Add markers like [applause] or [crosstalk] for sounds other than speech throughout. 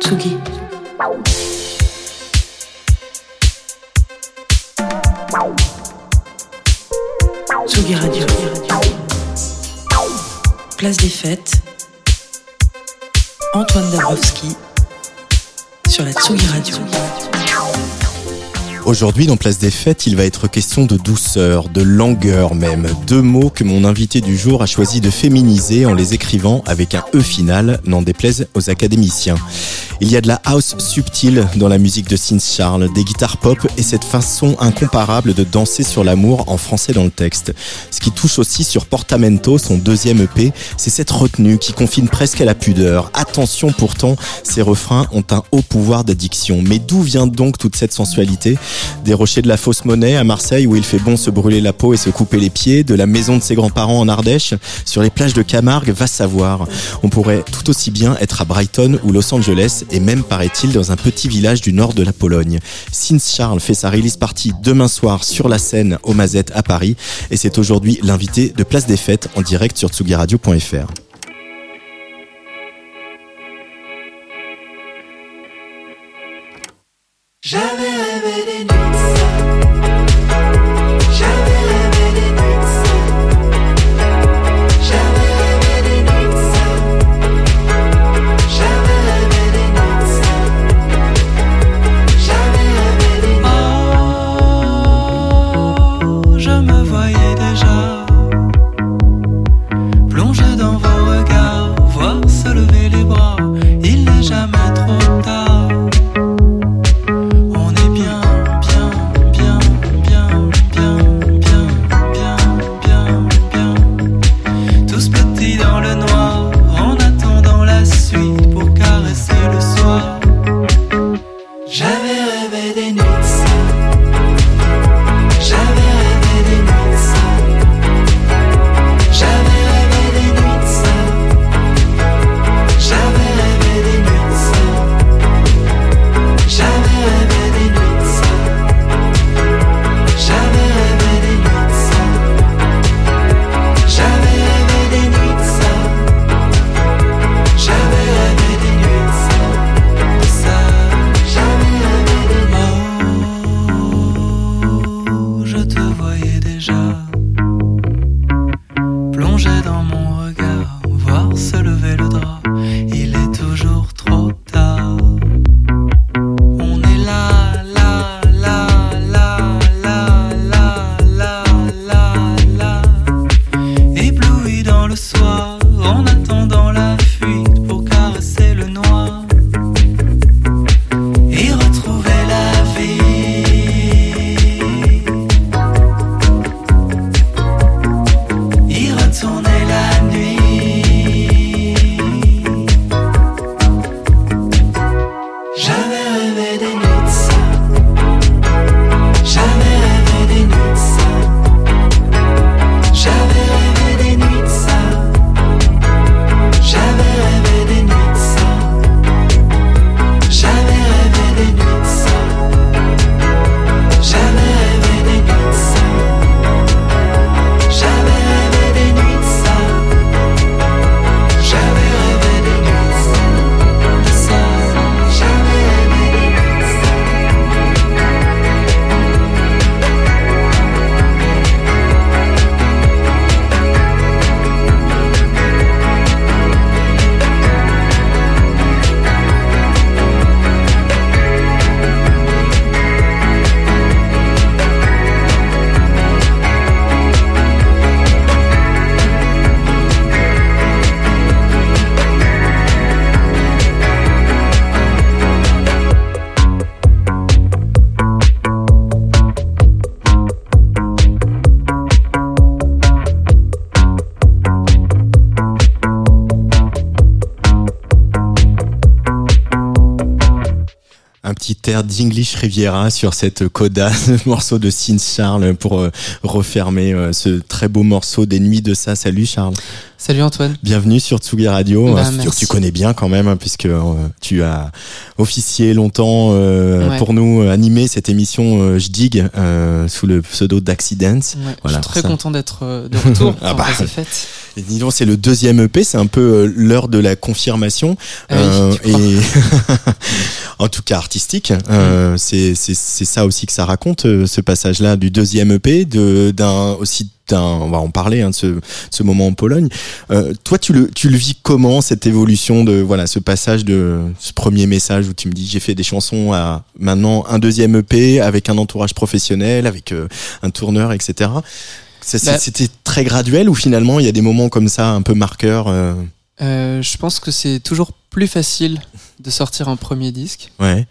Tsugi. Tsugi Radio. Place des fêtes. Antoine Dabrowski sur la Tsugi Radio. Aujourd'hui, dans Place des Fêtes, il va être question de douceur, de langueur même. Deux mots que mon invité du jour a choisi de féminiser en les écrivant avec un E final, n'en déplaise aux académiciens. Il y a de la house subtile dans la musique de Sins Charles, des guitares pop et cette façon incomparable de danser sur l'amour en français dans le texte. Ce qui touche aussi sur Portamento, son deuxième EP, c'est cette retenue qui confine presque à la pudeur. Attention pourtant, ces refrains ont un haut pouvoir d'addiction. Mais d'où vient donc toute cette sensualité? Des rochers de la fausse monnaie à Marseille où il fait bon se brûler la peau et se couper les pieds, de la maison de ses grands-parents en Ardèche, sur les plages de Camargue, va savoir. On pourrait tout aussi bien être à Brighton ou Los Angeles et même, paraît-il, dans un petit village du nord de la Pologne. Sins Charles fait sa release party demain soir sur la scène au Mazette à Paris et c'est aujourd'hui l'invité de Place des Fêtes en direct sur tsugiradio.fr. d'English Riviera sur cette coda, [laughs] ce morceau de Sin Charles pour euh, refermer euh, ce très beau morceau des Nuits de ça. Salut Charles. Salut Antoine. Bienvenue sur Tsugi Radio, Bah, que tu connais bien quand même, hein, puisque euh, tu as officié longtemps euh, Ouais. pour nous animer cette émission euh, Je digue euh, sous le pseudo d'Accidents. Ouais, Voilà, je suis très ça. content d'être de retour. [laughs] Ah bah. Et dis donc, c'est le deuxième EP, c'est un peu euh, l'heure de la confirmation. Ah oui, Euh, et [laughs] en tout cas artistique, euh, c'est ça aussi que ça raconte euh, ce passage-là du deuxième EP, de d'un aussi d'un on va en parler hein, de ce ce moment en Pologne. Euh, toi, tu le tu le vis comment cette évolution de voilà ce passage de ce premier message où tu me dis j'ai fait des chansons à maintenant un deuxième EP avec un entourage professionnel, avec euh, un tourneur, etc. Bah- C'était très graduel ou finalement il y a des moments comme ça un peu marqueurs. euh, Euh, je pense que c'est toujours plus facile de sortir un premier disque ouais.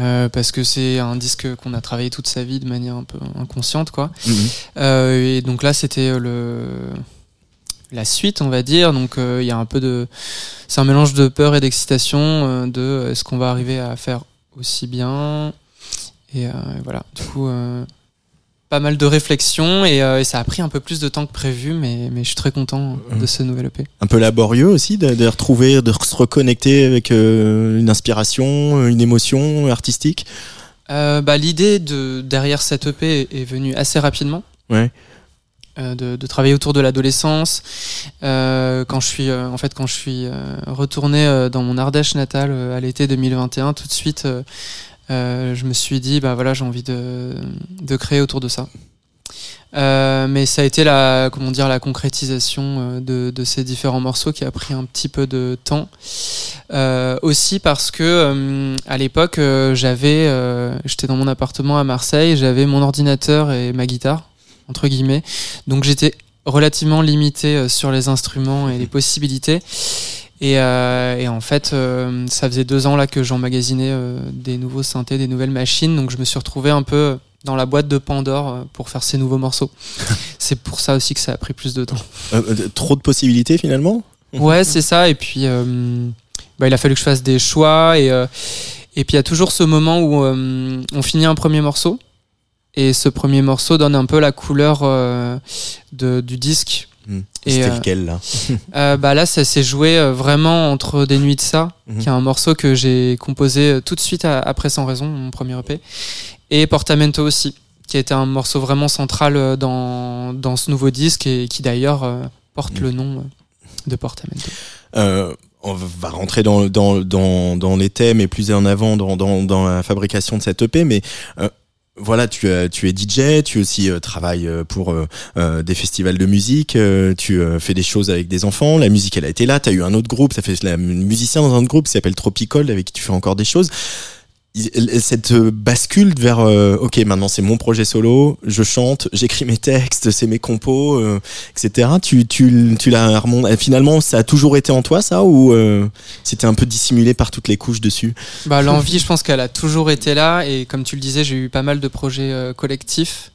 euh, parce que c'est un disque qu'on a travaillé toute sa vie de manière un peu inconsciente, quoi. Mhm. Et donc là, c'était le la suite, on va dire. Donc il y a un peu de, c'est un mélange de peur et d'excitation de est-ce qu'on va arriver à faire aussi bien? Et voilà. Du coup. Pas mal de réflexions et, euh, et ça a pris un peu plus de temps que prévu, mais, mais je suis très content de ce nouvel EP. un peu laborieux aussi de, de retrouver, de se reconnecter avec euh, une inspiration, une émotion artistique. Euh, bah, L'idée de, derrière cette EP est, venue assez rapidement. Ouais. De, de travailler autour de l'adolescence. Quand je suis, en fait, quand je suis retourné dans mon Ardèche natale à l'été 2021, tout de suite, euh, je me suis dit, bah voilà, j'ai envie de, de créer autour de ça. Euh, mais ça a été la, comment dire, la concrétisation euh, de, de ces différents morceaux qui a pris un petit peu de temps. Euh, aussi parce que euh, à l'époque, j'avais, j'étais dans mon appartement à Marseille, j'avais mon ordinateur et ma guitare entre guillemets, donc j'étais relativement limité sur les instruments et les [laughs] possibilités. Et, euh, et en fait, euh, ça faisait deux ans là que j'emmagasinais euh, des nouveaux synthés, des nouvelles machines, donc je me suis retrouvé un peu dans la boîte de Pandore pour faire ces nouveaux morceaux. [laughs] C'est pour ça aussi que ça a pris plus de temps. Trop de possibilités finalement? Ouais, c'est ça. Et puis, bah, il a fallu que je fasse des choix. Et, et puis, il y a toujours ce moment où on finit un premier morceau. Et ce premier morceau donne un peu la couleur de, du disque. Et, C'était euh, lequel là [laughs] Euh, bah là, ça s'est joué euh, vraiment entre Des Nuits de ça, Mhm. qui est un morceau que j'ai composé euh, tout de suite à- après Sans Raison, mon premier EP, et Portamento aussi, qui a été un morceau vraiment central dans, dans ce nouveau disque et qui d'ailleurs porte Mhm. le nom euh, de Portamento. On va rentrer dans, dans, dans, les thèmes et plus en avant dans, la fabrication de cette EP, mais voilà, tu, as- tu es DJ, tu aussi euh, travailles euh, pour euh, euh, des festivals de musique, euh, tu euh, fais des choses avec des enfants, la musique elle a été là, tu as eu un autre groupe, ça fait la musicien dans un autre groupe qui s'appelle Tropical avec qui tu fais encore des choses. Cette euh, bascule vers euh, ok maintenant c'est mon projet solo, je chante, j'écris mes textes, c'est mes compos, euh, etc. Tu, tu, tu l'as remonté. Finalement, ça a toujours été en toi, ça, ou euh, c'était un peu dissimulé par toutes les couches dessus? Bah, L'envie, je pense qu'elle a toujours été là. Et comme tu le disais, j'ai eu pas mal de projets euh, collectifs.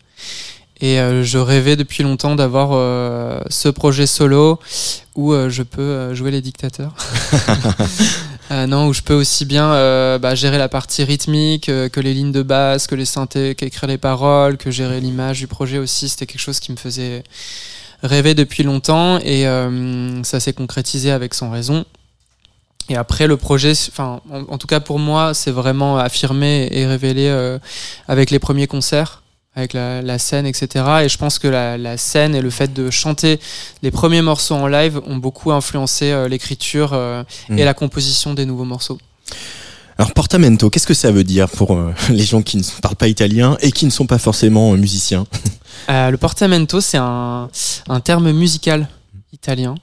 Et euh, je rêvais depuis longtemps d'avoir euh, ce projet solo où je peux jouer les dictateurs. [laughs] Euh, non, où je peux aussi bien euh, bah, gérer la partie rythmique, euh, que les lignes de basse, que les synthés, qu'écrire les paroles, que gérer l'image du projet aussi. C'était quelque chose qui me faisait rêver depuis longtemps et euh, ça s'est concrétisé avec Sans Raison. Et après, le projet, enfin, en, en tout cas pour moi, c'est vraiment affirmé et révélé euh, avec les premiers concerts, avec la, la scène, etc. Et je pense que la, la scène et le fait de chanter les premiers morceaux en live ont beaucoup influencé euh, l'écriture euh, Mm. et la composition des nouveaux morceaux. Alors portamento, qu'est-ce que ça veut dire pour euh, [laughs] les gens qui ne parlent pas italien et qui ne sont pas forcément musiciens? Le portamento, c'est un, un terme musical italien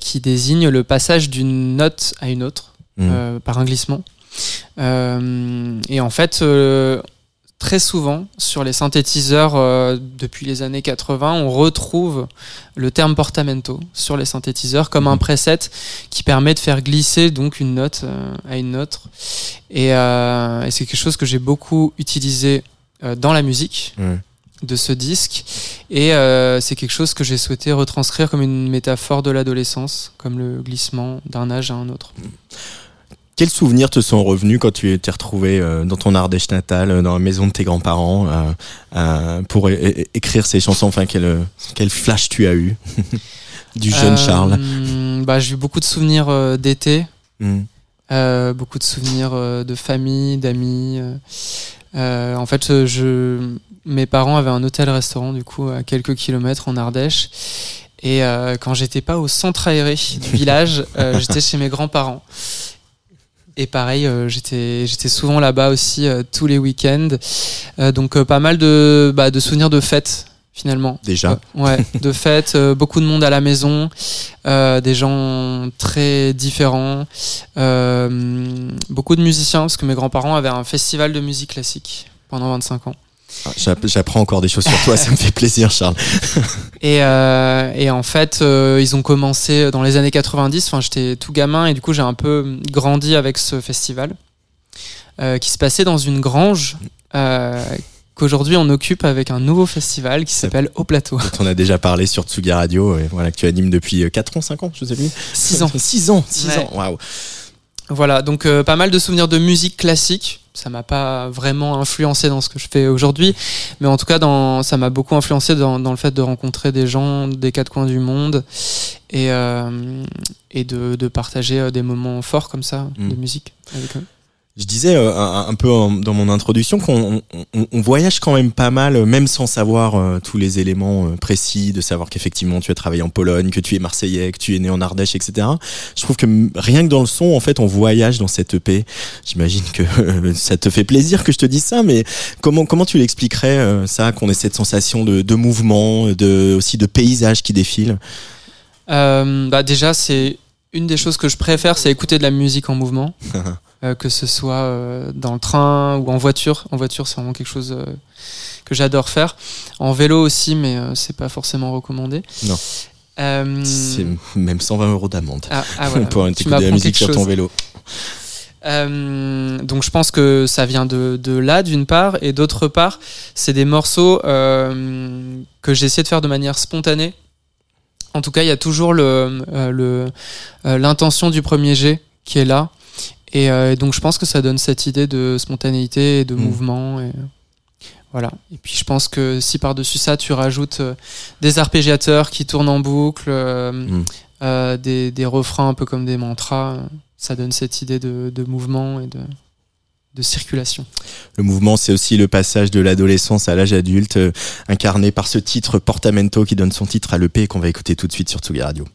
qui désigne le passage d'une note à une autre. Mm. par un glissement. Et en fait, très souvent, sur les synthétiseurs euh, depuis les années 80, on retrouve le terme portamento sur les synthétiseurs comme un preset qui permet de faire glisser donc une note euh, à une autre. Et, euh, et c'est quelque chose que j'ai beaucoup utilisé dans la musique Ouais. de ce disque. Et c'est quelque chose que j'ai souhaité retranscrire comme une métaphore de l'adolescence, comme le glissement d'un âge à un autre. Quels souvenirs te sont revenus quand tu t'es retrouvé euh, dans ton Ardèche natale, euh, dans la maison de tes grands-parents, euh, pour écrire ces chansons? Enfin, quel, quel flash tu as eu [laughs] du jeune Charles? bah, J'ai eu beaucoup de souvenirs d'été, euh, beaucoup de souvenirs de famille, d'amis. euh. En fait, je, mes parents avaient un hôtel-restaurant du coup à quelques kilomètres en Ardèche. Et euh, quand j'étais pas au centre aéré du village, euh, [laughs] j'étais chez mes grands-parents. Et pareil, euh, j'étais j'étais souvent là-bas aussi euh, tous les week-ends. Euh, donc euh, pas mal de bah, de souvenirs de fêtes finalement. Déjà Euh, ouais, de [laughs] fêtes, euh, beaucoup de monde à la maison, euh, des gens très différents, euh, beaucoup de musiciens parce que mes grands-parents avaient un festival de musique classique pendant 25 ans. J'app- J'apprends encore des choses sur toi, [laughs] ça me fait plaisir, Charles. Et, euh, et en fait, euh, ils ont commencé dans les années 90. Enfin, j'étais tout gamin et du coup, j'ai un peu grandi avec ce festival euh, qui se passait dans une grange qu'aujourd'hui on occupe avec un nouveau festival qui s'appelle Au Plateau. dont on a déjà parlé sur Tsugi Radio, et voilà, que tu animes depuis 4 ans, 5 ans, je sais plus. 6 ans. 6 ans, 6 Ouais. ans, waouh. Voilà, donc euh, pas mal de souvenirs de musique classique. Ça m'a pas vraiment influencé dans ce que je fais aujourd'hui, mais en tout cas, dans, ça m'a beaucoup influencé dans, dans le fait de rencontrer des gens des quatre coins du monde et, euh, et de, de partager euh, des moments forts comme ça Mm. de musique avec eux. Je disais euh, un, un peu en- dans mon introduction qu'on on, on voyage quand même pas mal, euh, même sans savoir euh, tous les éléments euh, précis, de savoir qu'effectivement tu as travaillé en Pologne, que tu es marseillais, que tu es né en Ardèche, etc. Je trouve que rien que dans le son, en fait, on voyage dans cette EP. J'imagine que [laughs] ça te fait plaisir que je te dise ça, mais comment comment tu l'expliquerais euh, ça, qu'on ait cette sensation de, de mouvement, de aussi de paysage qui défile? Euh, bah déjà, c'est une des choses que je préfère, c'est écouter de la musique en mouvement, [laughs] que ce soit euh, dans le train ou en voiture. En voiture, c'est vraiment quelque chose euh, que j'adore faire. En vélo aussi, mais euh, c'est pas forcément recommandé. Non. Euh, C'est même 120 euros d'amende ah, ah, voilà. écouter de la musique sur ton chose. vélo. Euh, donc je pense que ça vient de, de là d'une part et d'autre part c'est des morceaux euh, que j'ai essayé de faire de manière spontanée. En tout cas il y a toujours le euh, euh, l'intention du premier jet qui est là et euh, donc je pense que ça donne cette idée de spontanéité et de Mm. mouvement et voilà. Et puis je pense que si par-dessus ça tu rajoutes euh, des arpégiateurs qui tournent en boucle, euh, Mm. euh, des, des refrains un peu comme des mantras, euh, ça donne cette idée de, de mouvement et de, de circulation. Le mouvement, c'est aussi le passage de l'adolescence à l'âge adulte, euh, incarné par ce titre Portamento qui donne son titre à l'EP et qu'on va écouter tout de suite sur Tsugi Radio.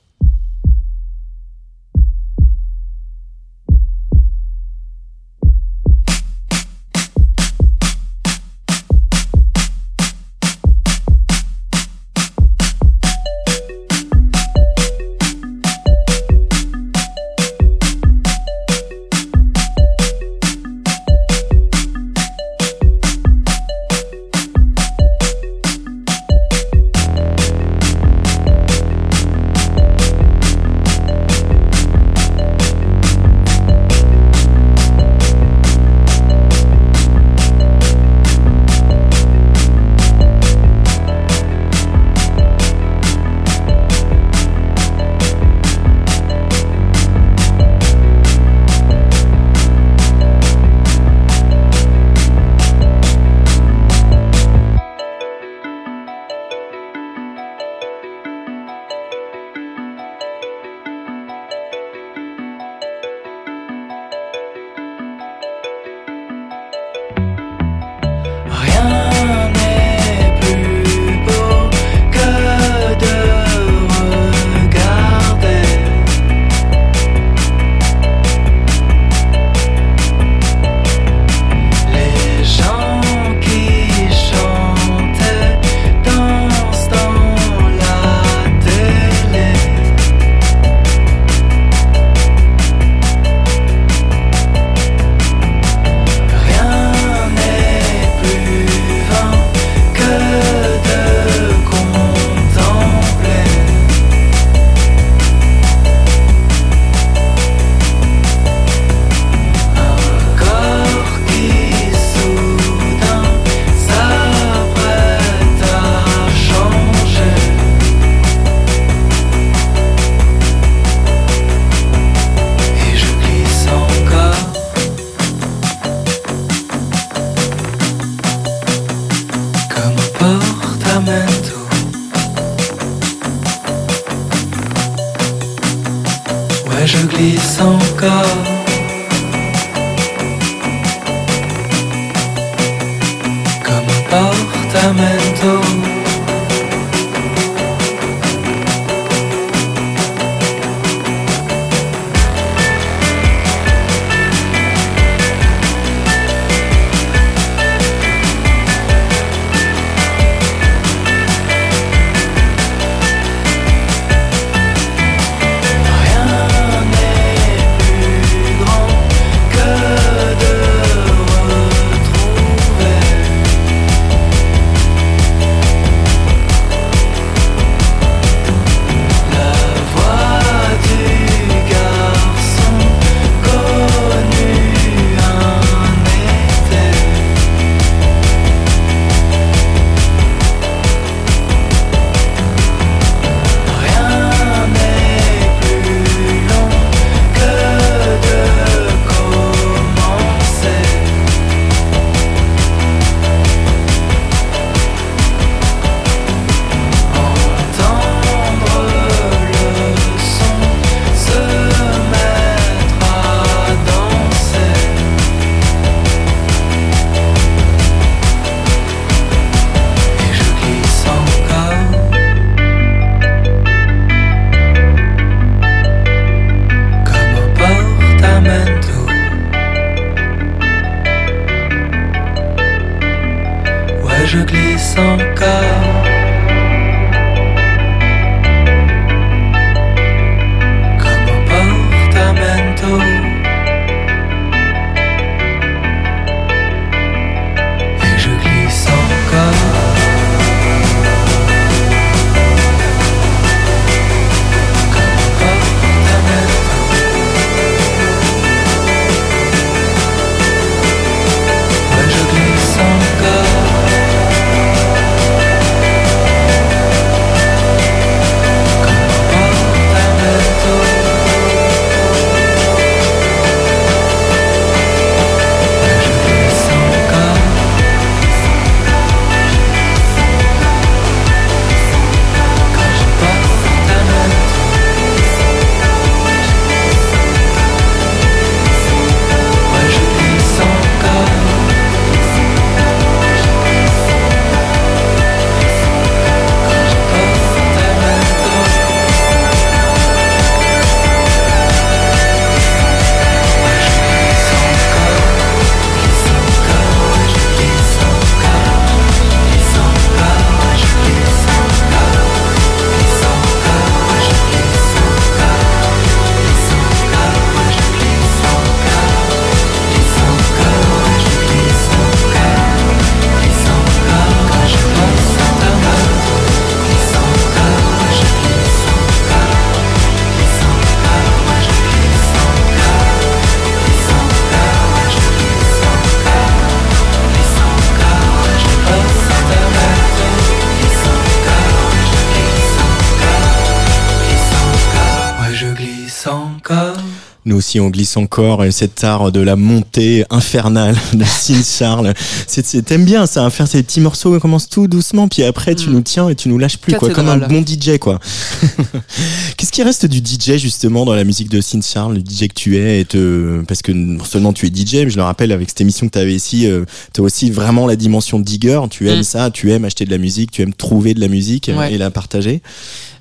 Aussi, on glisse encore et cet art de la montée infernale [laughs] de Sin Charles. C'est, c'est- t'aimes bien ça, faire ces petits morceaux, on commence tout doucement, puis après tu Mm. nous tiens et tu nous lâches plus, quoi, comme un bon DJ, quoi. [laughs] Qu'est-ce qui reste du DJ justement dans la musique de Sin Charles, le DJ que tu es, et te... parce que non seulement tu es DJ, mais je le rappelle avec cette émission que tu avais ici, euh, tu as aussi vraiment la dimension digger. Tu aimes Mm. ça, tu aimes acheter de la musique, tu aimes trouver de la musique Ouais. et la partager.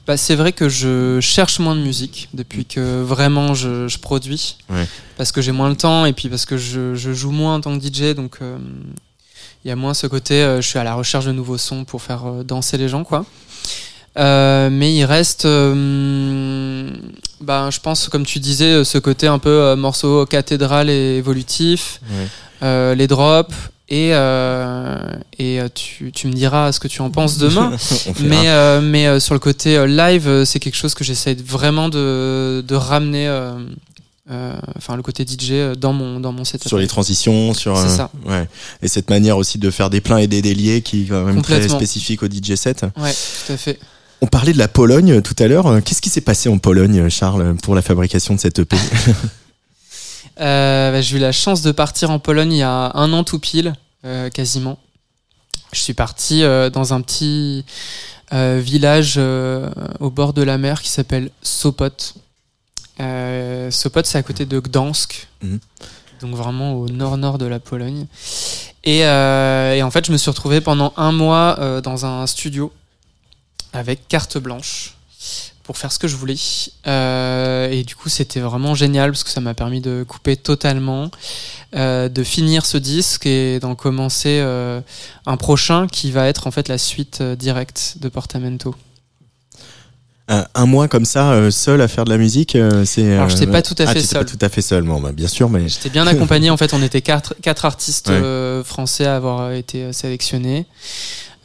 Bah, c'est vrai que je cherche moins de musique depuis que vraiment je, je produis. Ouais. Parce que j'ai moins le temps et puis parce que je, je joue moins en tant que DJ. Donc euh, il y a moins ce côté, euh, je suis à la recherche de nouveaux sons pour faire euh, danser les gens. quoi. Mais il reste, bah, je pense, comme tu disais, ce côté un peu morceau cathédrale et évolutif, Ouais. les drops. Et, euh, et euh, tu, tu me diras ce que tu en penses demain. [laughs] Mais, euh, mais sur le côté live, c'est quelque chose que j'essaie vraiment de, de ramener, enfin le côté DJ dans mon, dans mon setup. sur les transitions, sur ça. ouais, et cette manière aussi de faire des pleins et des déliés qui est quand même très spécifique au DJ set. Ouais, tout à fait. On parlait de la Pologne tout à l'heure. Qu'est-ce qui s'est passé en Pologne, Charles, pour la fabrication de cette EP [laughs] bah, j'ai eu la chance de partir en Pologne il y a un an tout pile, euh, quasiment. je suis parti euh, dans un petit euh, village euh, au bord de la mer qui s'appelle Sopot. Euh, Sopot, c'est à côté de Gdansk, Mhm. donc vraiment au nord-nord de la Pologne. Et, euh, et en fait, je me suis retrouvé pendant un mois euh, dans un studio avec carte blanche pour faire ce que je voulais. Euh, et du coup, c'était vraiment génial parce que ça m'a permis de couper totalement, euh, de finir ce disque et d'en commencer euh, un prochain qui va être en fait la suite directe de Portamento. Un, mois comme ça, seul à faire de la musique, c'est. Alors, j'étais pas tout à ah, fait t'étais seul. Pas tout à fait seul, bon, bah, bien sûr, mais. J'étais bien accompagné. En fait, on était quatre, quatre artistes [laughs] Ouais. français à avoir été sélectionnés.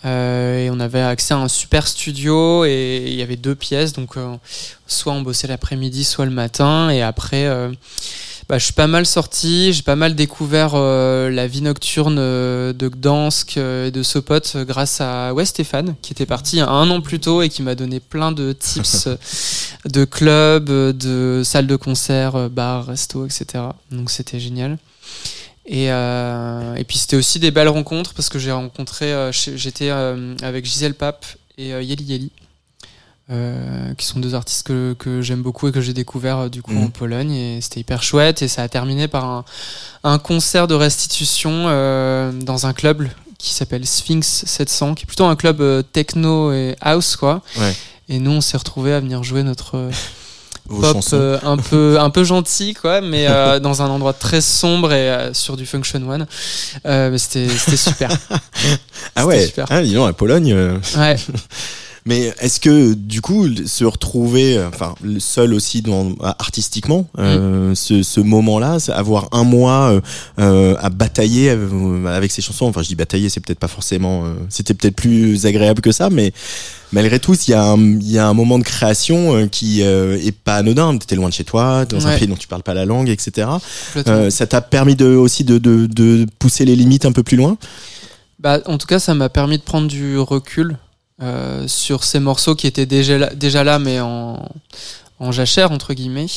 Euh, et on avait accès à un super studio et il y avait deux pièces. Donc, euh, soit on bossait l'après-midi, soit le matin. Et après, euh, bah, je suis pas mal sorti. J'ai pas mal découvert euh, la vie nocturne euh, de Gdansk euh, et de Sopot grâce à ouais, Stéphane, qui était parti un an plus tôt et qui m'a donné plein de tips de clubs, de salles de concert, bars, restos, etc. Donc c'était génial. Et, euh, et puis c'était aussi des belles rencontres parce que j'ai rencontré, euh, j'étais euh, avec Gisèle Pape et Yeli Yeli, euh, qui sont deux artistes que, que j'aime beaucoup et que j'ai découvert euh, du coup Mhm. en Pologne et c'était hyper chouette et ça a terminé par un, un concert de restitution euh, dans un club qui s'appelle Sphinx 700 qui est plutôt un club techno et house quoi Ouais. et nous on s'est retrouvés à venir jouer notre [laughs] Vos pop euh, un peu un peu gentil quoi mais euh, [laughs] dans un endroit très sombre et euh, sur du function one. Mais c'était super. Ah ouais, super. ah, dis donc, la Pologne. ouais [laughs] Mais est-ce que du coup se retrouver, euh, enfin seul aussi dans, artistiquement, euh, Mm. ce, ce moment-là, avoir un mois euh, euh, à batailler euh, avec ses chansons. Enfin, je dis batailler, c'est peut-être pas forcément, euh, c'était peut-être plus agréable que ça, mais malgré tout, il y a un, il y a un moment de création qui euh, est pas anodin. T'étais loin de chez toi, dans un pays dont tu parles pas la langue, etc. Euh, ça t'a permis de aussi de, de, de pousser les limites un peu plus loin? Bah, en tout cas, ça m'a permis de prendre du recul euh, sur ces morceaux qui étaient déjà là, déjà là mais en, en jachère, entre guillemets.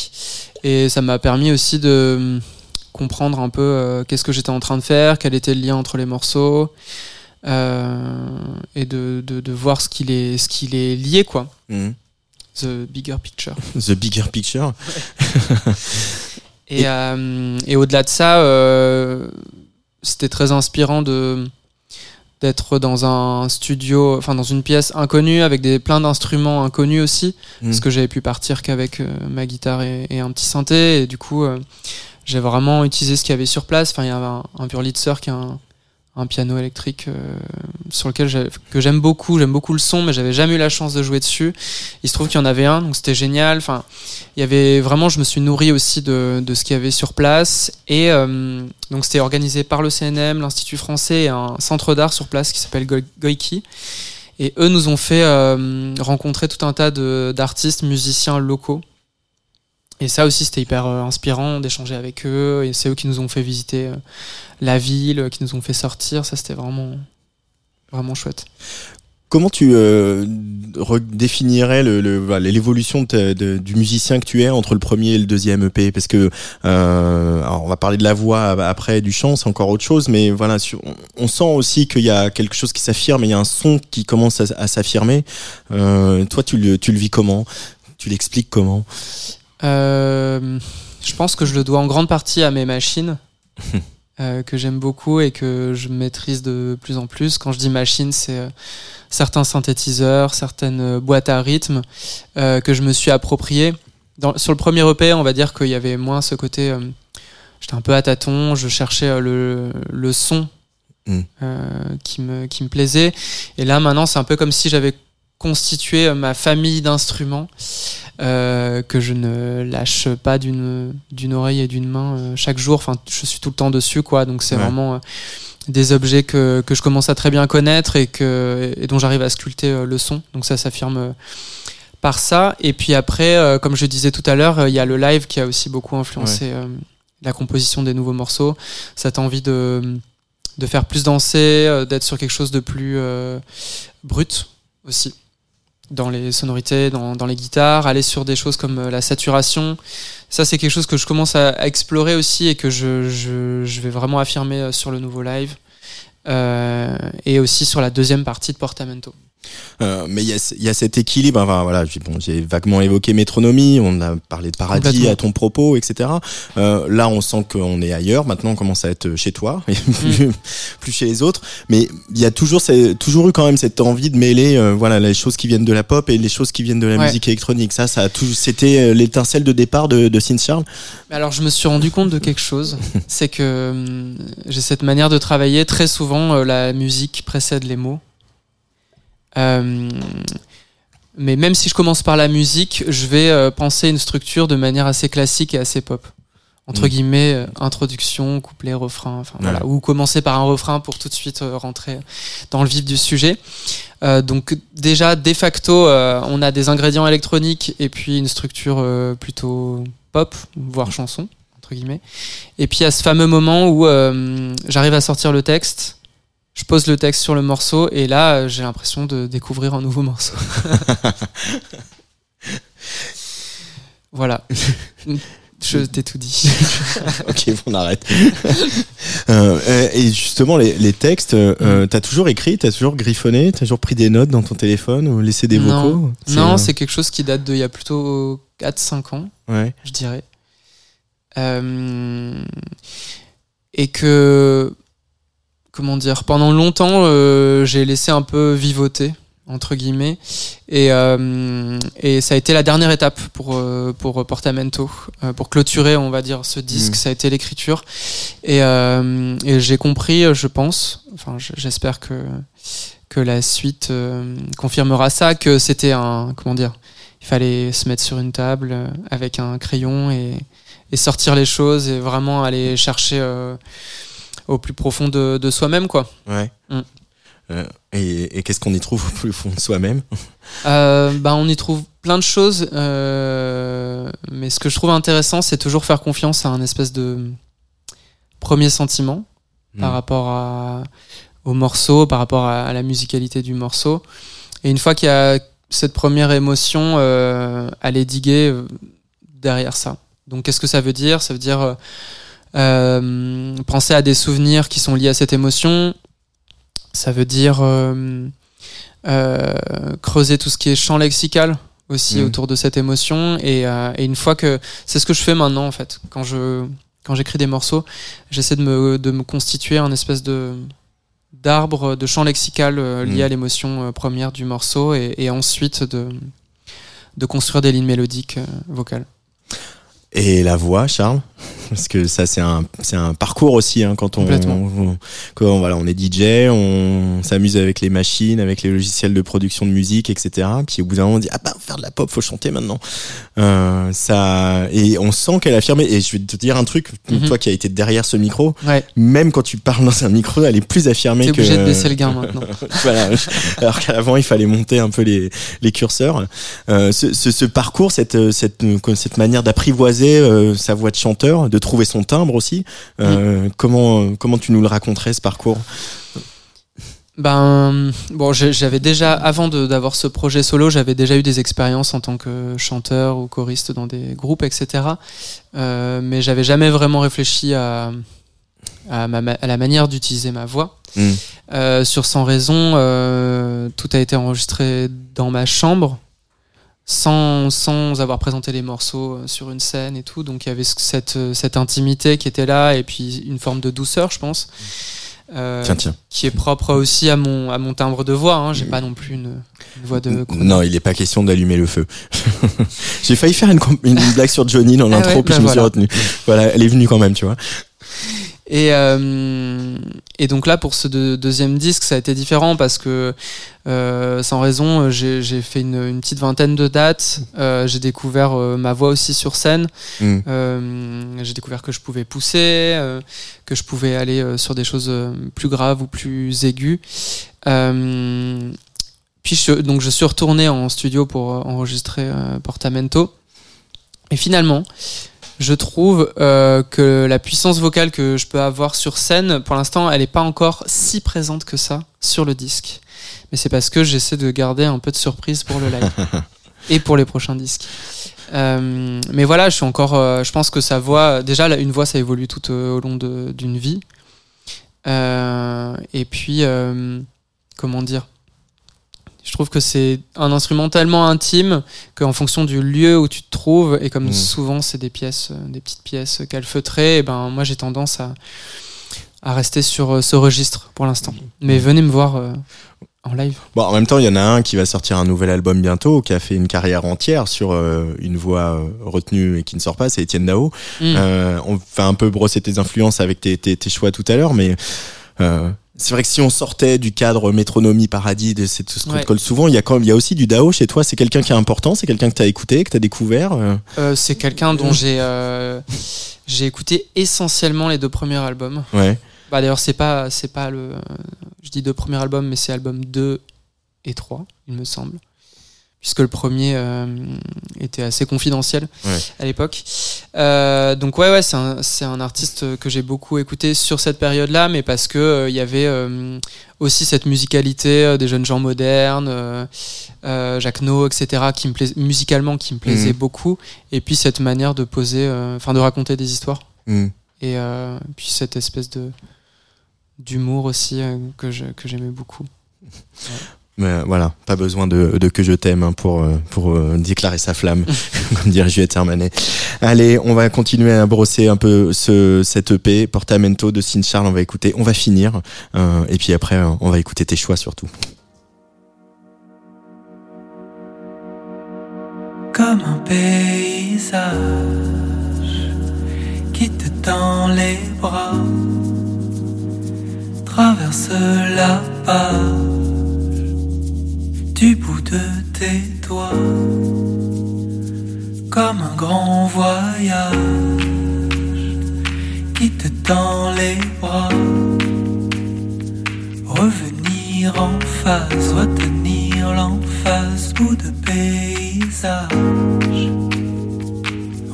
Et ça m'a permis aussi de hum, comprendre un peu euh, qu'est-ce que j'étais en train de faire, quel était le lien entre les morceaux, euh, et de, de, de voir ce qu'il est, ce qu'il est lié, quoi. Mhm. The bigger picture. The bigger picture. [laughs] Et, et au-delà de ça, c'était très inspirant de d'être dans un studio, enfin dans une pièce inconnue avec des plein d'instruments inconnus aussi, Mm. parce que j'avais pu partir qu'avec euh, ma guitare et, et un petit synthé, et du coup euh, j'ai vraiment utilisé ce qu'il y avait sur place. Enfin, il y avait un, un Wurlitzer qui est un, un piano électrique euh, sur lequel j'ai- que j'aime beaucoup, j'aime beaucoup le son, mais j'avais jamais eu la chance de jouer dessus. Il se trouve qu'il y en avait un, donc c'était génial. Enfin, il y avait vraiment, je me suis nourri aussi de, ce qu'il y avait sur place. Et euh, donc c'était organisé par le CNM, l'Institut français et un centre d'art sur place qui s'appelle Go- Goiki. Et eux nous ont fait euh, rencontrer tout un tas d'artistes, musiciens locaux. Et ça aussi, c'était hyper euh, inspirant d'échanger avec eux. Et c'est eux qui nous ont fait visiter euh, la ville, qui nous ont fait sortir. Ça, c'était vraiment, vraiment chouette. Comment tu euh, le- voilà, l'évolution du musicien que tu es entre le premier et le deuxième EP Parce que euh, alors on va parler de la voix après, du chant, c'est encore autre chose, mais voilà, on, sent aussi qu'il y a quelque chose qui s'affirme, il y a un son qui commence à, s'affirmer. Euh, toi, tu le, vis comment? Tu l'expliques comment? Je pense que je le dois en grande partie à mes machines, [laughs] euh, que j'aime beaucoup et que je maîtrise de plus en plus. Quand je dis machines, c'est euh, certains synthétiseurs, certaines euh, boîtes à rythme euh, que je me suis appropriées. Dans, sur le premier EP, on va dire qu'il y avait moins ce côté. euh, J'étais un peu à tâtons, je cherchais euh, le, le son Mm. euh, qui, me, qui me plaisait. Et là, maintenant, c'est un peu comme si j'avais constitué euh, ma famille d'instruments euh, que je ne lâche pas d'une d'une oreille et d'une main euh, chaque jour. Enfin, je suis tout le temps dessus, quoi. Donc c'est Ouais. vraiment euh, des objets que, que je commence à très bien connaître et que et dont j'arrive à sculpter le son. Donc ça s'affirme par ça. Et puis après, comme je disais tout à l'heure, il y a le live qui a aussi beaucoup influencé la composition des nouveaux morceaux. Cette envie de de faire plus danser, d'être sur quelque chose de plus brut aussi dans les sonorités, dans, les guitares, aller sur des choses comme euh, la saturation. Ça, c'est quelque chose que je commence à, explorer aussi et que je vais vraiment affirmer euh, sur le nouveau live. euh, et aussi sur la deuxième partie de Portamento. Euh, mais il y a, il y a cet équilibre. Enfin, voilà, j'ai bon, vaguement évoqué métronomie. On a parlé de paradis à ton propos, etc. Euh, là, on sent qu'on est ailleurs. Maintenant, on commence à être chez toi [laughs] et plus, plus chez les autres. Mais il y a toujours, eu quand même cette envie de mêler, euh, voilà, les choses qui viennent de la pop et les choses qui viennent de la Ouais. musique électronique. Ça, ça c'était l'étincelle de départ de, de Synth Charles. Alors je me suis rendu compte de quelque chose, [laughs] c'est que hum, j'ai cette manière de travailler. Très souvent, la musique précède les mots. Euh, mais même si je commence par la musique, je vais euh, penser une structure de manière assez classique et assez pop. Entre Mm. guillemets, euh, introduction, couplet, refrain, enfin voilà, ou commencer par un refrain pour tout de suite euh, rentrer dans le vif du sujet. Donc déjà, de facto, on a des ingrédients électroniques et puis une structure plutôt pop, voire chanson, entre guillemets. Et puis à ce fameux moment où j'arrive à sortir le texte, je pose le texte sur le morceau et là, euh, j'ai l'impression de découvrir un nouveau morceau. [laughs] voilà. Je t'ai tout dit. [laughs] ok, on arrête. [laughs] Euh, et justement, les, les textes, euh, t'as toujours écrit, t'as toujours griffonné, t'as toujours pris des notes dans ton téléphone ou laissé des Non. vocaux non, c'est quelque chose qui date d'il y a plutôt 4-5 ans. ouais. je dirais. Euh, et que, comment dire, pendant longtemps, euh, j'ai laissé un peu vivoter, entre guillemets. Et, euh, et ça a été la dernière étape pour, euh, pour Portamento. Pour clôturer, on va dire, ce disque, Mm. ça a été l'écriture. Et, euh, et j'ai compris, je pense, enfin, j'espère que, que la suite confirmera ça, que c'était un, comment dire, il fallait se mettre sur une table avec un crayon et, et sortir les choses et vraiment aller chercher euh, au plus profond de, de soi-même quoi. Ouais. Mm. Euh, et et qu'est-ce qu'on y trouve au plus fond de soi-même? Euh, bah, on y trouve plein de choses, euh, mais ce que je trouve intéressant, c'est toujours faire confiance à un espèce de premier sentiment par Mm. rapport à, au morceau, par rapport à, à la musicalité du morceau. Et une fois qu'il y a cette première émotion, aller diguer euh, derrière ça. Donc qu'est-ce que ça veut dire? Ça veut dire euh, penser à des souvenirs qui sont liés à cette émotion. Ça veut dire euh, euh, creuser tout ce qui est champ lexical aussi Mhm. autour de cette émotion. Et, et une fois que c'est ce que je fais maintenant en fait, quand je quand j'écris des morceaux, j'essaie de me, de me constituer un espèce de d'arbre de champ lexical euh, lié à l'émotion première du morceau et, et ensuite de de construire des lignes mélodiques vocales. Et la voix, Charles? Parce que ça, c'est un, c'est un parcours aussi. Hein, quand on, on- quand voilà, on est DJ, on s'amuse avec les machines, avec les logiciels de production de musique, etc. Puis au bout d'un moment, on dit ah bah faire de la pop, faut chanter maintenant. Euh, ça et on sent qu'elle a affirmé. Et je vais te dire un truc, Mhm. toi qui as été derrière ce micro, Ouais, même quand tu parles dans un micro, elle est plus affirmée t'es que. obligé de baisser le gain maintenant. [laughs] voilà. Alors qu'avant, il fallait monter un peu les, les curseurs. Euh, ce, ce, ce parcours, cette, cette, cette manière d'apprivoiser euh, sa voix de chanteur, de trouver son timbre aussi, euh, comment, comment tu nous le raconterais ce parcours? Ben bon, j'avais déjà avant d'avoir ce projet solo, j'avais déjà eu des expériences en tant que chanteur ou choriste dans des groupes, etc. Euh, mais j'avais jamais vraiment réfléchi à à, ma- à la manière d'utiliser ma voix. Mm. Euh, sur Sans raison, euh, tout a été enregistré dans ma chambre, sans, sans avoir présenté les morceaux euh, sur une scène et tout. Donc il y avait ce- cette, euh, cette intimité qui était là et puis une forme de douceur, je pense. Euh, Tiens, tiens. qui est propre aussi à mon, à mon timbre de voix. Hein. J'ai pas non plus une, une voix de. Non, il n'est pas question d'allumer le feu. [laughs] J'ai failli faire une, une blague sur Johnny dans Ah l'intro, ouais, puis bah je me suis retenu. Voilà, elle est venue quand même, tu vois. Et, euh, et donc là, pour ce deux- deuxième disque, ça a été différent parce que, euh, sans raison, j'ai fait une, une petite vingtaine de dates. Euh, j'ai découvert ma voix aussi sur scène. Mm. J'ai découvert que je pouvais pousser, que je pouvais aller sur des choses plus graves ou plus aiguës. Puis je, donc je suis retourné en studio pour enregistrer Portamento. Et finalement, je trouve euh, que la puissance vocale que je peux avoir sur scène, pour l'instant, elle n'est pas encore si présente que ça sur le disque. Mais c'est parce que j'essaie de garder un peu de surprise pour le live [laughs] et pour les prochains disques. Euh, mais voilà, je suis encore. euh, je pense que sa voix, déjà, une voix, ça évolue tout au long d'une vie. Et puis, comment dire? Je trouve que c'est un instrument tellement intime qu'en fonction du lieu où tu te trouves, et comme Mm. souvent c'est des pièces, euh, des petites pièces calfeutrées, et ben moi j'ai tendance à, à rester sur euh, ce registre pour l'instant. Mais venez me voir euh, en live. Bon, en même temps, il y en a un qui va sortir un nouvel album bientôt, qui a fait une carrière entière sur euh, une voix euh, retenue et qui ne sort pas, c'est Étienne Dao. Mm. On va un peu brosser tes influences avec tes, tes, tes choix tout à l'heure, mais c'est vrai que si on sortait du cadre métronomie paradis de c'est tout ce qu'on Ouais. te colle souvent, il y a quand même, il y a aussi du Dao chez toi. C'est quelqu'un qui est important, c'est quelqu'un que tu as écouté, que tu as découvert. euh. Euh, c'est quelqu'un dont j'ai euh, j'ai écouté essentiellement les deux premiers albums. ouais. Bah d'ailleurs c'est pas c'est pas le je dis deux premiers albums mais c'est album 2 et 3 il me semble puisque le premier euh, était assez confidentiel Ouais. à l'époque Euh, donc ouais ouais c'est un, artiste que j'ai beaucoup écouté sur cette période là mais parce que euh, il y avait euh, aussi cette musicalité euh, des jeunes gens modernes euh, euh, Jacques No etc qui me plais musicalement qui me plaisait Mhm. beaucoup et puis cette manière de poser euh, enfin de raconter des histoires Mm. et euh, puis cette espèce de d'humour aussi euh, que j'aimais beaucoup. [laughs] Mais euh, voilà, pas besoin de, de que je t'aime hein, pour, euh, pour euh, déclarer sa flamme, [laughs] comme dirait Juliette Hermanet. Allez, on va continuer à brosser un peu ce, cet EP, Portamento de Sin Charles, on va écouter, on va finir, euh, et puis après, euh, on va écouter tes choix surtout. comme un paysage qui te tend les bras, traverse la page du bout de tes doigts, comme un grand voyage qui te tend les bras, revenir en face, retenir l'emphase, bout de paysage.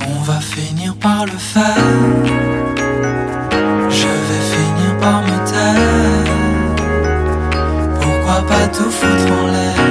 On va finir par le faire. Je vais finir par me taire. Pourquoi pas tout foutre en l'air?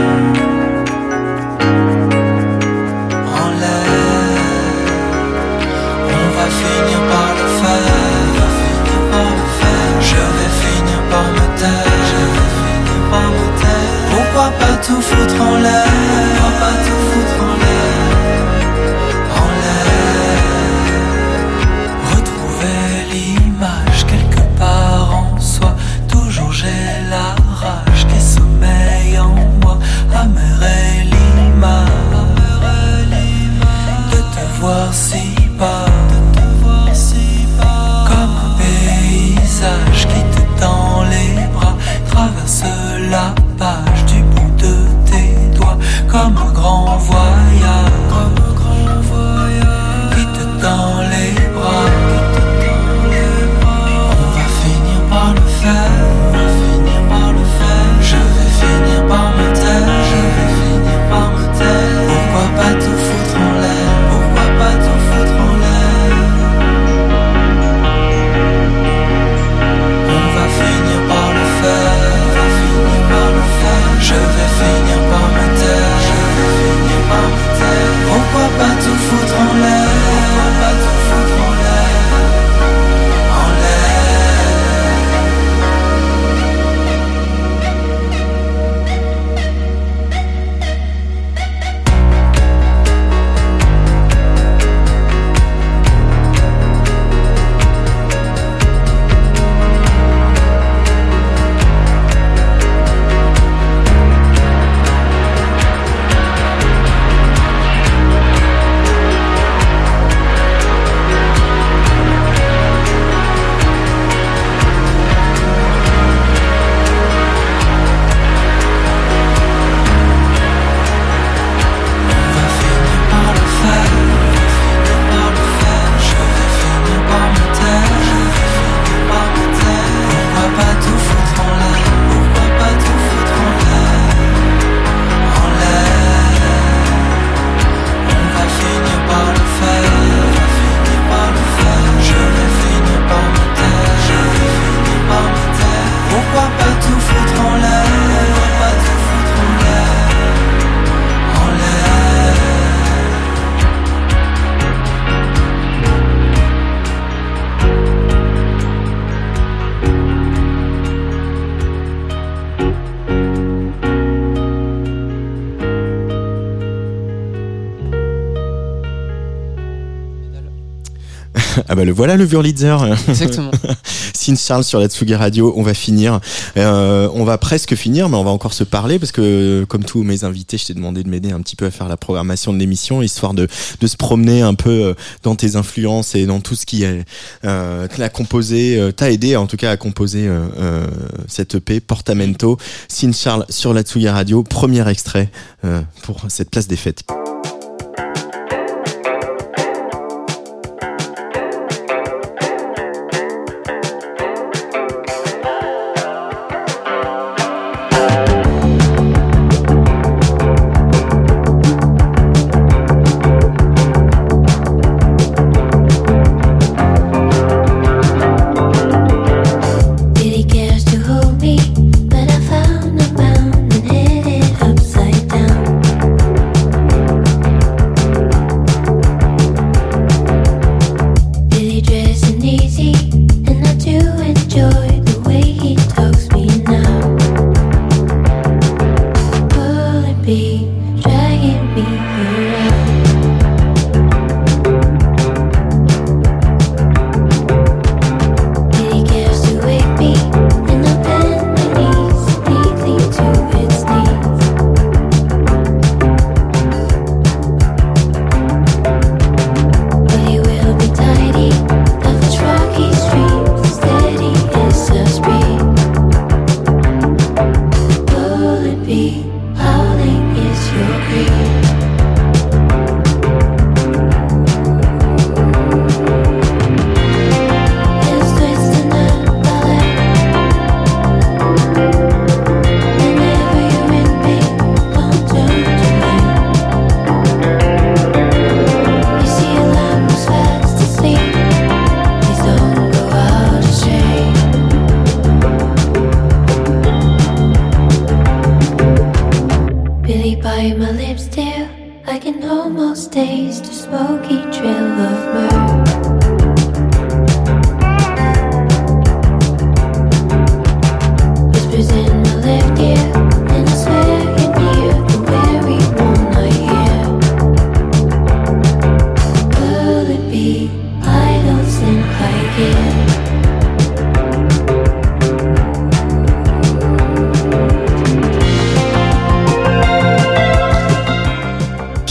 Voilà le Wurlitzer. Exactement. [laughs] Sin Charles sur la Tsugi Radio, on va finir. Euh, on va presque finir, mais on va encore se parler parce que, comme tous mes invités, je t'ai demandé de m'aider un petit peu à faire la programmation de l'émission, histoire de, de se promener un peu euh, dans tes influences et dans tout ce qui est euh, l'a composé, euh, t'a aidé en tout cas à composer euh, euh, cette EP Portamento. Sin Charles sur la Tsugi Radio, premier extrait euh, pour cette place des fêtes.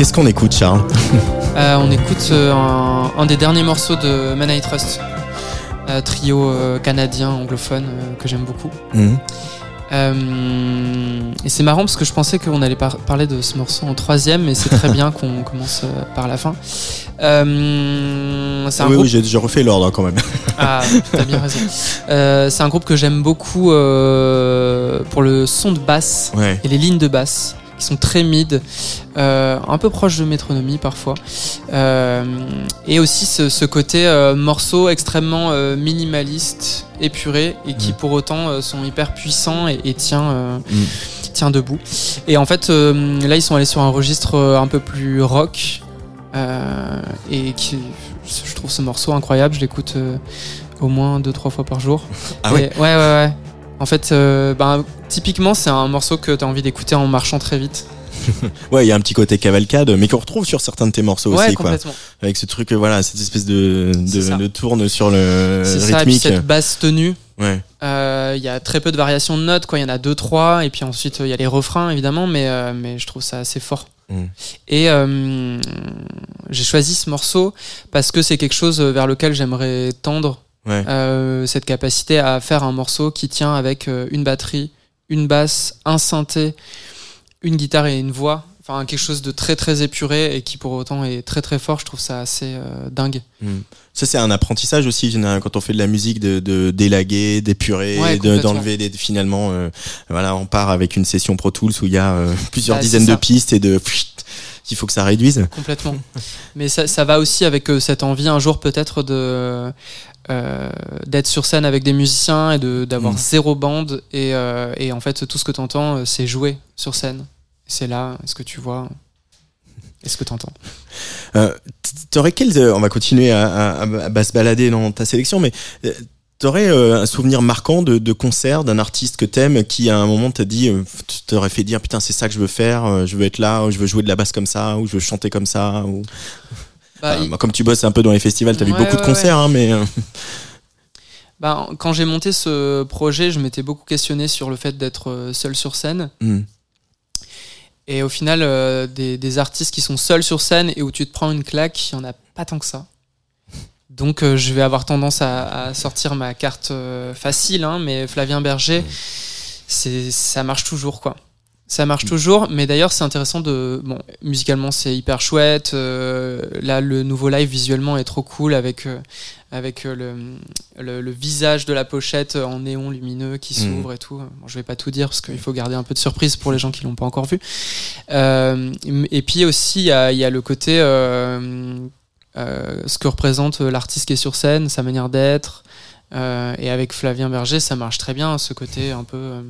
Qu'est-ce qu'on écoute, Charles [laughs] Euh, on écoute euh, un, un des derniers morceaux de Man I Trust, euh, trio canadien anglophone que j'aime beaucoup. Mhm. Et c'est marrant parce que je pensais qu'on allait par- parler de ce morceau en troisième, mais c'est très [laughs] bien qu'on commence par la fin. Un Oui, groupe oui, j'ai refait l'ordre hein, quand même. [laughs] ah, t'as bien raison. C'est un groupe que j'aime beaucoup pour le son de basse Ouais. et les lignes de basse qui sont très mid, euh, un peu proches de métronomie parfois. Euh, et aussi ce, ce côté euh, morceau extrêmement minimaliste, épuré et qui Mm. pour autant sont hyper puissants et, et tient, Mm. tient debout. Et en fait, là ils sont allés sur un registre un peu plus rock. et qui, je trouve ce morceau incroyable, je l'écoute au moins deux trois fois par jour. Ah ouais? Ouais, ouais, ouais. En fait, euh, ben, typiquement, c'est un morceau que tu as envie d'écouter en marchant très vite. [laughs] Ouais, il y a un petit côté cavalcade, mais qu'on retrouve sur certains de tes morceaux ouais, aussi, quoi. Avec ce truc, voilà, cette espèce de, de, de tourne sur le c'est ça, et puis rythmique. cette basse tenue. Ouais. euh, Il y a très peu de variations de notes, quoi. Il y en a deux, trois, et puis ensuite euh, il y a les refrains évidemment, mais, euh, mais je trouve ça assez fort. Mm. Et euh, j'ai choisi ce morceau parce que c'est quelque chose vers lequel j'aimerais tendre. Ouais. Euh, cette capacité à faire un morceau qui tient avec euh, une batterie, une basse, un synthé, une guitare et une voix. Enfin, quelque chose de très très épuré et qui pour autant est très très fort. Je trouve ça assez euh, dingue. Ça, c'est un apprentissage aussi, quand on fait de la musique, de, de d'élaguer, d'épurer, Ouais, d'enlever des, finalement, euh, voilà, on part avec une session Pro Tools où il y a [laughs] plusieurs Bah, dizaines de pistes et de, il faut que ça réduise. Complètement. Mais ça, ça va aussi avec euh, cette envie un jour peut-être de euh, d'être sur scène avec des musiciens et de d'avoir Mm. zéro bande et, euh, et en fait tout ce que tu entends c'est jouer sur scène. C'est là, est-ce que tu vois Est-ce que tu entends Euh, T'aurais on va continuer à, à, à- à se balader dans ta sélection, mais t'aurais euh, un souvenir marquant de, de concert d'un artiste que t'aimes qui à un moment t'a dit, euh, t'aurais fait dire putain c'est ça que je veux faire, euh, je veux être là, ou je veux jouer de la basse comme ça, ou je veux chanter comme ça, ou [laughs] Bah, Enfin, il- Comme tu bosses un peu dans les festivals, t'as vu Ouais, beaucoup de ouais, concerts, hein, mais euh, [laughs] bah, quand j'ai monté ce projet, je m'étais beaucoup questionné sur le fait d'être seul sur scène. hmm. Et au final, des, des artistes qui sont seuls sur scène et où tu te prends une claque, il n'y en a pas tant que ça. Donc euh, je vais avoir tendance à, à sortir ma carte euh, facile, hein, mais Flavien Berger, c'est ça marche toujours quoi. Ça marche toujours, mais d'ailleurs c'est intéressant de bon musicalement c'est hyper chouette. euh, là le nouveau live visuellement est trop cool avec avec le, le, le visage de la pochette en néon lumineux qui Mhm. s'ouvre et tout. Bon, je vais pas tout dire parce qu'il faut garder un peu de surprise pour les gens qui l'ont pas encore vu. Euh, et puis aussi il y y a le côté euh, ce que représente l'artiste qui est sur scène, sa manière d'être. Euh, et avec Flavien Berger, ça marche très bien, ce côté un peu. euh,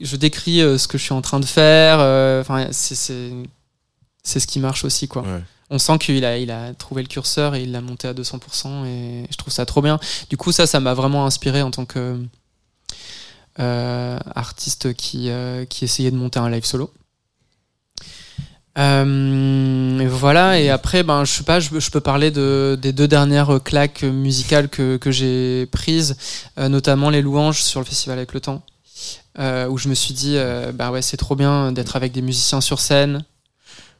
je décris euh, ce que je suis en train de faire. euh, Enfin, c'est- ce qui marche aussi, quoi. Ouais. On sent qu'il a, il a trouvé le curseur et il l'a monté à 200% et je trouve ça trop bien. Du coup, ça, ça m'a vraiment inspiré en tant que euh, artiste qui, euh, qui essayait de monter un live solo. Euh, voilà, et après, ben, je sais pas, je, je peux parler de, des deux dernières claques musicales que, que j'ai prises, euh, notamment les louanges sur le festival avec le temps, euh, où je me suis dit, euh, bah ouais, c'est trop bien d'être avec des musiciens sur scène.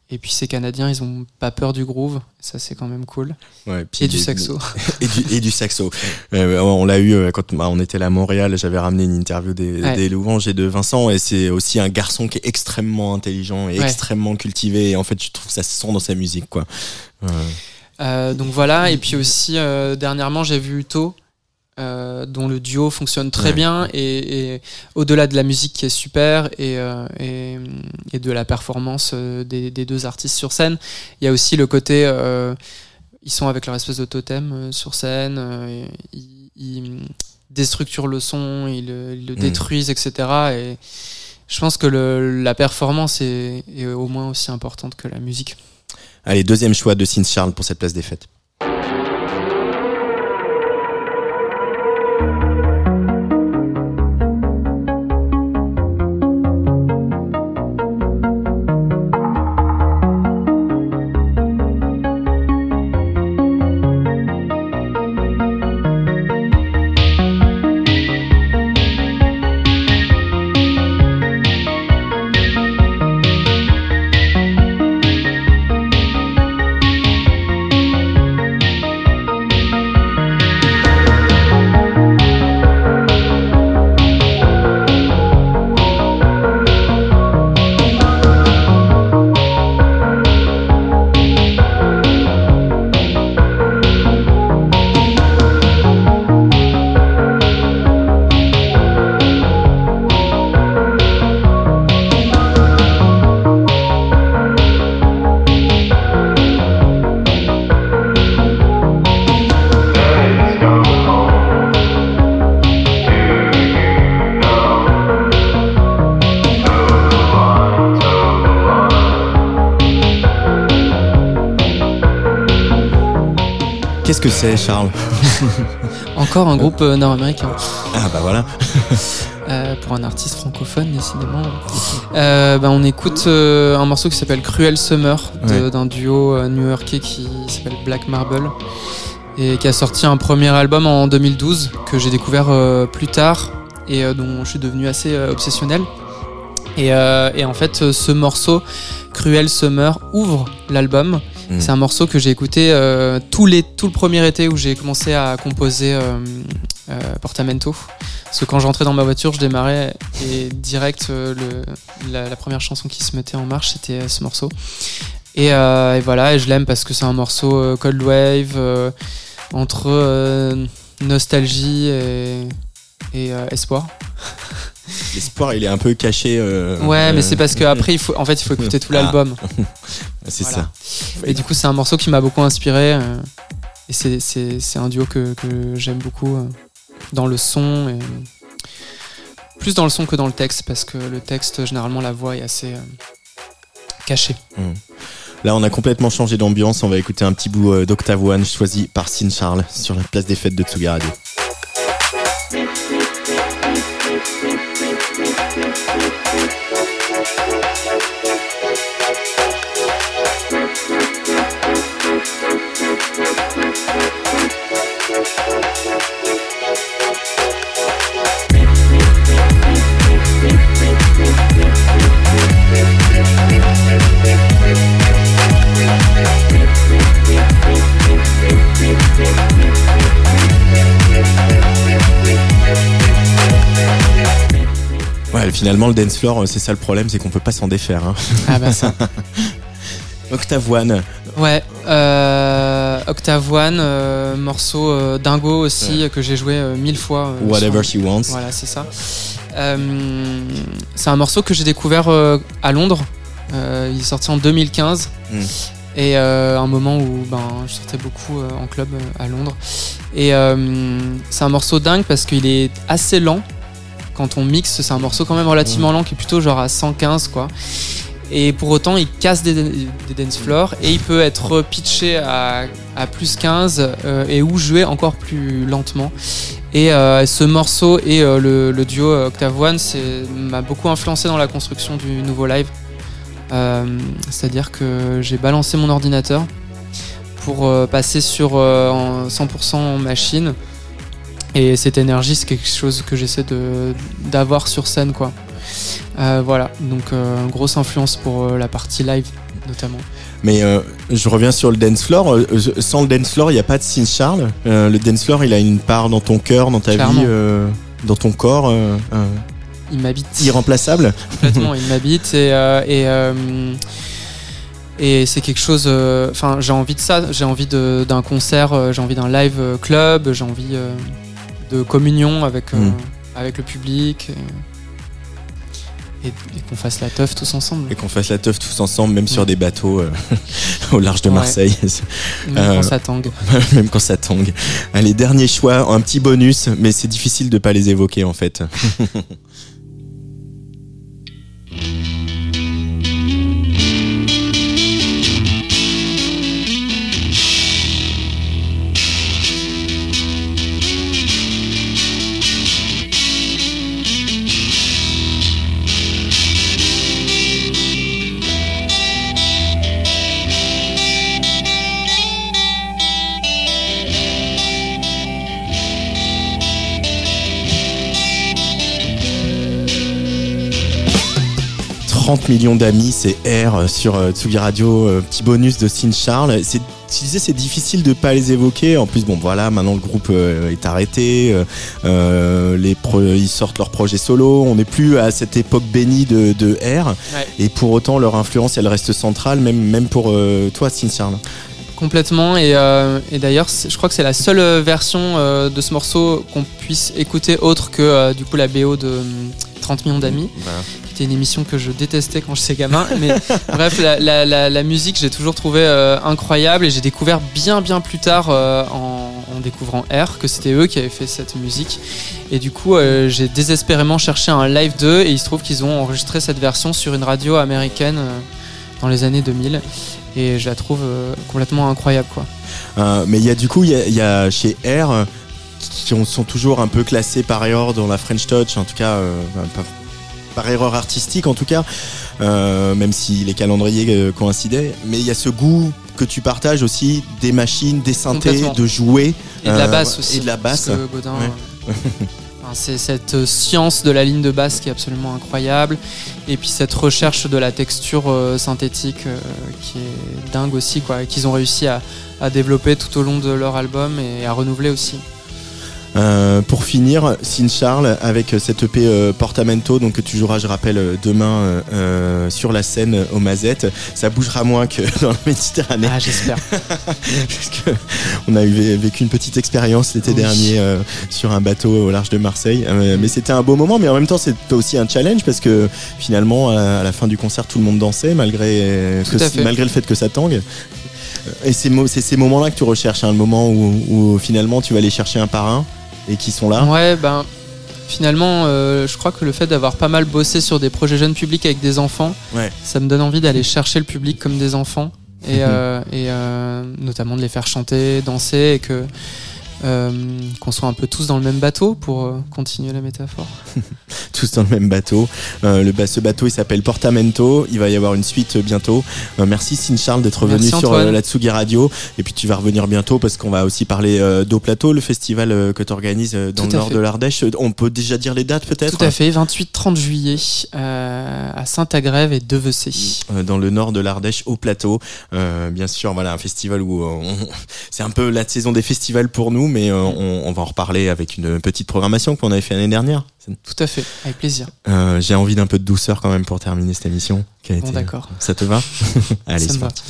Et puis ces Canadiens, ils ont pas peur du groove, ça c'est quand même cool. Ouais, puis Et du saxo. [laughs] et du, et du saxo. Euh, on l'a eu euh, quand bah, on était là à Montréal, j'avais ramené une interview des, Ouais. des louanges et de Vincent et c'est aussi un garçon qui est extrêmement intelligent et Ouais. extrêmement cultivé et en fait je trouve que ça se sent dans sa musique quoi. Euh, Euh, donc voilà, et puis aussi euh, dernièrement j'ai vu Uto, euh, dont le duo fonctionne très Ouais. bien et, et au-delà de la musique qui est super et, euh, et, et de la performance euh, des, des deux artistes sur scène, il y a aussi le côté ils sont avec leur espèce de totem sur scène, ils, ils déstructurent le son, ils le, ils le Mm. détruisent, etc. Et je pense que le, la performance est, est au moins aussi importante que la musique. Allez, deuxième choix de Sin Charles pour cette place des fêtes. Que c'est Charles [laughs] Encore un groupe euh, nord-américain. Ah bah voilà. [laughs] Euh, pour un artiste francophone, décidément. Euh, ben, on écoute euh, un morceau qui s'appelle Cruel Summer Ouais. d'un duo new-yorkais qui s'appelle Black Marble et qui a sorti un premier album en 2012 que j'ai découvert plus tard et dont je suis devenu assez obsessionnel. Et, et en fait, ce morceau, Cruel Summer, ouvre l'album. Mm. C'est un morceau que j'ai écouté euh, tout, tout le premier été où j'ai commencé à composer euh, euh, Portamento. Parce que quand j'entrais dans ma voiture, je démarrais et direct, la, première chanson qui se mettait en marche, c'était ce morceau. Et, voilà, et je l'aime parce que c'est un morceau cold wave entre nostalgie et, espoir. [laughs] L'espoir il est un peu caché. euh, Ouais, mais euh, c'est parce qu'après, [laughs] il faut, en fait, il faut écouter tout Ah. l'album. [laughs] C'est Voilà. ça. Et du coup, c'est un morceau qui m'a beaucoup inspiré. euh, et c'est- un duo que, que j'aime beaucoup dans le son. Et plus dans le son que dans le texte, parce que le texte, généralement, la voix est assez cachée. Là, on a complètement changé d'ambiance. On va écouter un petit bout euh, d'Octave One choisi par Sin Charles sur la place des fêtes de Tsuga Radio. Finalement, le dance floor, euh, c'est ça le problème, c'est qu'on peut pas s'en défaire. Hein. Ah bah ça. [laughs] Octavoine, Ouais, euh, Octave One, euh, morceau euh, dingo aussi que j'ai joué mille fois. Whatever sur- She Wants. Voilà, c'est ça. C'est un morceau que j'ai découvert à Londres. Il est sorti en 2015. Mm. Et un moment où ben, je sortais beaucoup en club à Londres. Et c'est un morceau dingue parce qu'il est assez lent. Quand on mixe, c'est un morceau quand même relativement lent qui est plutôt genre à 115 quoi. Et pour autant, il casse des, des dance floors et il peut être pitché à, à plus 15 euh, et ou jouer encore plus lentement. Et euh, ce morceau et euh, le, le duo Octave One m'a beaucoup influencé dans la construction du nouveau live. C'est-à-dire que j'ai balancé mon ordinateur pour passer sur euh, en 100% en machine. Et cette énergie, c'est quelque chose que j'essaie de- d'avoir sur scène, quoi. Euh, voilà, donc euh, grosse influence pour euh, la partie live, notamment. Mais euh, je reviens sur le dance floor. Sans le dance floor, il n'y a pas de Sin Charles. Le dance floor, il a une part dans ton cœur, dans ta Clairement. vie, dans ton corps, Il m'habite. irremplaçable. complètement, il m'habite et et, et c'est quelque chose. Enfin, j'ai envie de ça. J'ai envie d'un concert. j'ai envie d'un live club. J'ai envie de communion avec euh, Mm. avec le public et, et- et qu'on fasse la teuf tous ensemble. Et qu'on fasse la teuf tous ensemble, même sur des bateaux euh, [laughs] au large de Ouais. Marseille, Même [laughs] Euh, quand ça tangue. [laughs] même quand ça tangue. Allez, dernier choix, un petit bonus, mais c'est difficile de pas les évoquer en fait. « 30 millions d'amis, c'est R sur euh, Tsugi Radio, euh, petit bonus de Sin Charles. C'est, tu disais c'est difficile de pas les évoquer. En plus, bon voilà, maintenant le groupe euh, est arrêté, euh, euh, les pro- ils sortent leurs projets solo. On n'est plus à cette époque bénie de, de R. Ouais. Et pour autant, leur influence, elle reste centrale, même même pour euh, toi, Sin Charles. Complètement et, euh, et d'ailleurs je crois que c'est la seule euh, version euh, de ce morceau qu'on puisse écouter autre que euh, du coup la BO de hum, 30 millions d'amis qui était une émission que je détestais quand j'étais gamin [laughs] mais bref la, musique j'ai toujours trouvé euh, incroyable et j'ai découvert bien bien plus tard euh, en, découvrant R que c'était eux qui avaient fait cette musique et du coup euh, j'ai désespérément cherché un live d'eux et il se trouve qu'ils ont enregistré cette version sur une radio américaine dans les années 2000 et je la trouve complètement incroyable quoi. Mais il y a du coup, il y a, chez R qui ont- sont toujours un peu classés par erreur dans la French Touch, en tout cas, euh, par erreur artistique en tout cas, euh, même si les calendriers euh, coïncidaient. Mais il y a ce goût que tu partages aussi des machines, des synthés, de jouer. Et de la Euh, basse aussi. Et de la basse. Godin, Ouais. c'est cette science de la ligne de basse qui est absolument incroyable. Et puis cette recherche de la texture synthétique qui est dingue aussi, quoi, qu'ils ont réussi à, à développer tout au long de leur album et à renouveler aussi. Euh, pour finir, Sin Charles avec cette EP euh, Portamento, donc que tu joueras, je rappelle, demain euh, euh, sur la scène aux Mazettes. Ça bougera moins que [laughs] dans la Méditerranée. Ah, j'espère. [laughs] parce on a eu vécu une petite expérience l'été Oui. dernier euh, sur un bateau au large de Marseille. Mais c'était un beau moment, mais en même temps c'était aussi un challenge parce que finalement à, la fin du concert tout le monde dansait malgré que- malgré le fait que ça tangue. Et c'est ces moments-là que tu recherches, hein, le moment où, où finalement tu vas aller chercher un par un et qui sont là. Ouais, ben finalement, euh, je crois que le fait d'avoir pas mal bossé sur des projets jeunes publics avec des enfants, Ouais. ça me donne envie d'aller chercher le public comme des enfants et, [laughs] euh, et euh, notamment de les faire chanter, danser et que euh, qu'on soit un peu tous dans le même bateau pour euh, continuer la métaphore. [laughs] tous dans le même bateau. Euh, le, ce bateau, il s'appelle Portamento. Il va y avoir une suite bientôt. Merci Sin Charles d'être venu sur la Tsugi Radio. Et puis tu vas revenir bientôt parce qu'on va aussi parler d'Au Plateau, le festival que tu organises dans Tout le nord fait. de l'Ardèche. On peut déjà dire les dates peut-être? Tout à fait, 28-30 juillet à Saint-Agrève et Devecé. Dans le nord de l'Ardèche au plateau. Bien sûr, voilà un festival où on- [laughs] c'est un peu la saison des festivals pour nous mais euh, on, va en reparler avec une petite programmation qu'on avait fait l'année dernière. Tout à fait, avec plaisir. Euh, j'ai envie d'un peu de douceur quand même pour terminer cette émission. Qui a été... d'accord. Ça te va? [laughs] Allez, c'est parti.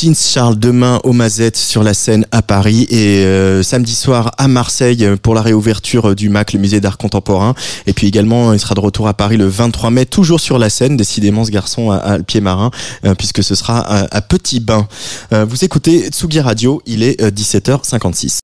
Since Charles demain au Mazette sur la scène à Paris et euh, samedi soir à Marseille pour la réouverture du MAC, le musée d'art contemporain. Et puis également, il sera de retour à Paris le 23 mai, toujours sur la scène. Décidément, ce garçon a, le pied marin, euh, puisque ce sera à, Petit Bain. Euh, vous écoutez Tsugi Radio, il est euh, 17h56.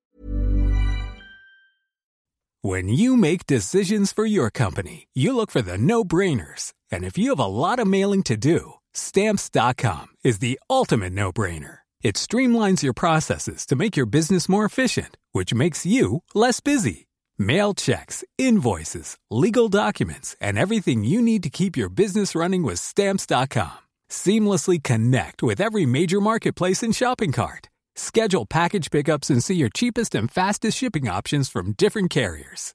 When you make decisions for your company, you look for the no-brainers. And if you have a lot of mailing to do, stamps.com is the ultimate no-brainer. It streamlines your processes to make your business more efficient, which makes you less busy. Mail checks, invoices, legal documents, and everything you need to keep your business running with stamps.com. Seamlessly connect with every major marketplace and shopping cart. Schedule package pickups and see your cheapest and fastest shipping options from different carriers